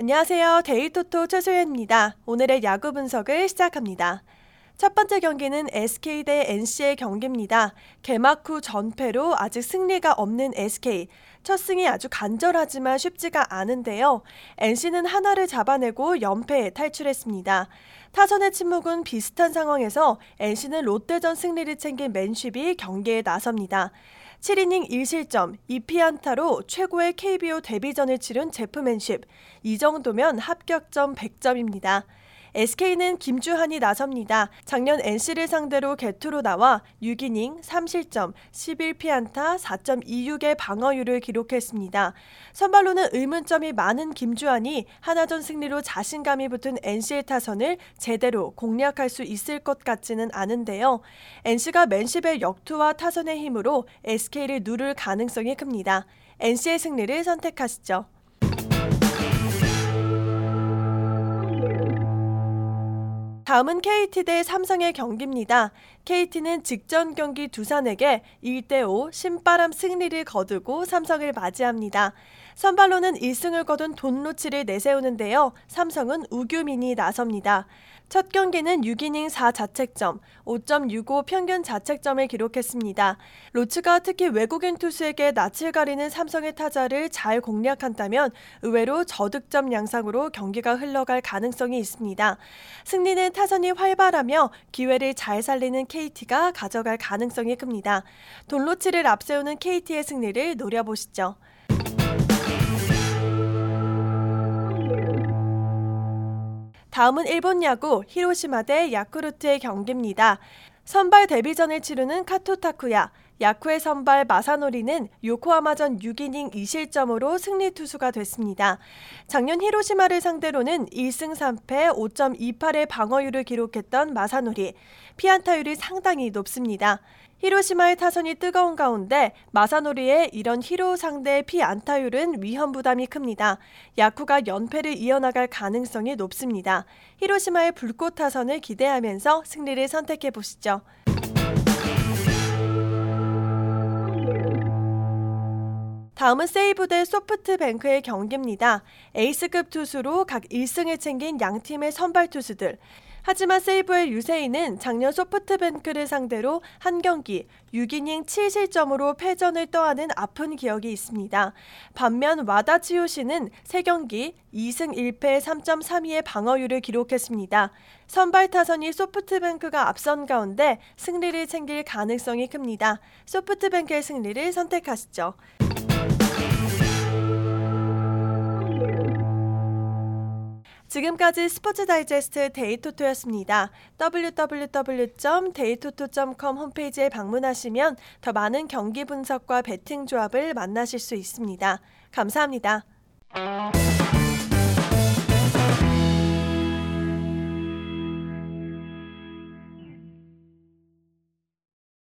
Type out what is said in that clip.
안녕하세요. 데이토토 최소연입니다. 오늘의 야구 분석을 시작합니다. 첫 번째 경기는 SK 대 NC의 경기입니다. 개막 후 전패로 아직 승리가 없는 SK. 첫 승이 아주 간절하지만 쉽지가 않은데요. NC는 하나를 잡아내고 연패에 탈출했습니다. 타선의 침묵은 비슷한 상황에서 NC는 롯데전 승리를 챙긴 맨쉽이 경기에 나섭니다. 7이닝 1실점, 2피안타로 최고의 KBO 데뷔전을 치른 제프 맨쉽. 이 정도면 합격점 100점입니다. SK는 김주한이 나섭니다. 작년 NC를 상대로 개투로 나와 6이닝 3실점 11피안타 4.26의 방어율을 기록했습니다. 선발로는 의문점이 많은 김주한이 하나전 승리로 자신감이 붙은 NC의 타선을 제대로 공략할 수 있을 것 같지는 않은데요. NC가 맨십의 역투와 타선의 힘으로 SK를 누를 가능성이 큽니다. NC의 승리를 선택하시죠. 다음은 KT 대 삼성의 경기입니다. KT는 직전 경기 두산에게 1대5 신바람 승리를 거두고 삼성을 맞이합니다. 선발로는 1승을 거둔 돈로치를 내세우는데요. 삼성은 우규민이 나섭니다. 첫 경기는 6이닝 4자책점, 5.65 평균 자책점을 기록했습니다. 로츠가 특히 외국인 투수에게 낯을 가리는 삼성의 타자를 잘 공략한다면 의외로 저득점 양상으로 경기가 흘러갈 가능성이 있습니다. 승리는 타선이 활발하며 기회를 잘 살리는 KT가 가져갈 가능성이 큽니다. 돈로치를 앞세우는 KT의 승리를 노려보시죠. 다음은 일본 야구 히로시마 대 야쿠르트의 경기입니다. 선발 데뷔전을 치르는 카토타쿠야. 야쿠의 선발 마사노리는 요코하마전 6이닝 2실점으로 승리 투수가 됐습니다. 작년 히로시마를 상대로는 1승 3패 5.28의 방어율을 기록했던 마사노리. 피안타율이 상당히 높습니다. 히로시마의 타선이 뜨거운 가운데 마사노리의 이런 히로 상대 피 안타율은 위험 부담이 큽니다. 야쿠가 연패를 이어나갈 가능성이 높습니다. 히로시마의 불꽃 타선을 기대하면서 승리를 선택해 보시죠. 다음은 세이브 대 소프트뱅크의 경기입니다. 에이스급 투수로 각 1승을 챙긴 양 팀의 선발 투수들. 하지만 세이브의 유세인은 작년 소프트뱅크를 상대로 한 경기 6이닝 7실점으로 패전을 떠하는 아픈 기억이 있습니다. 반면 와다치요시는 3경기 2승 1패 3.32의 방어율을 기록했습니다. 선발 타선이 소프트뱅크가 앞선 가운데 승리를 챙길 가능성이 큽니다. 소프트뱅크의 승리를 선택하시죠. 지금까지 스포츠 다이제스트 데이토토였습니다. www.데이토토.com 홈페이지에 방문하시면 더 많은 경기 분석과 배팅 조합을 만나실 수 있습니다. 감사합니다.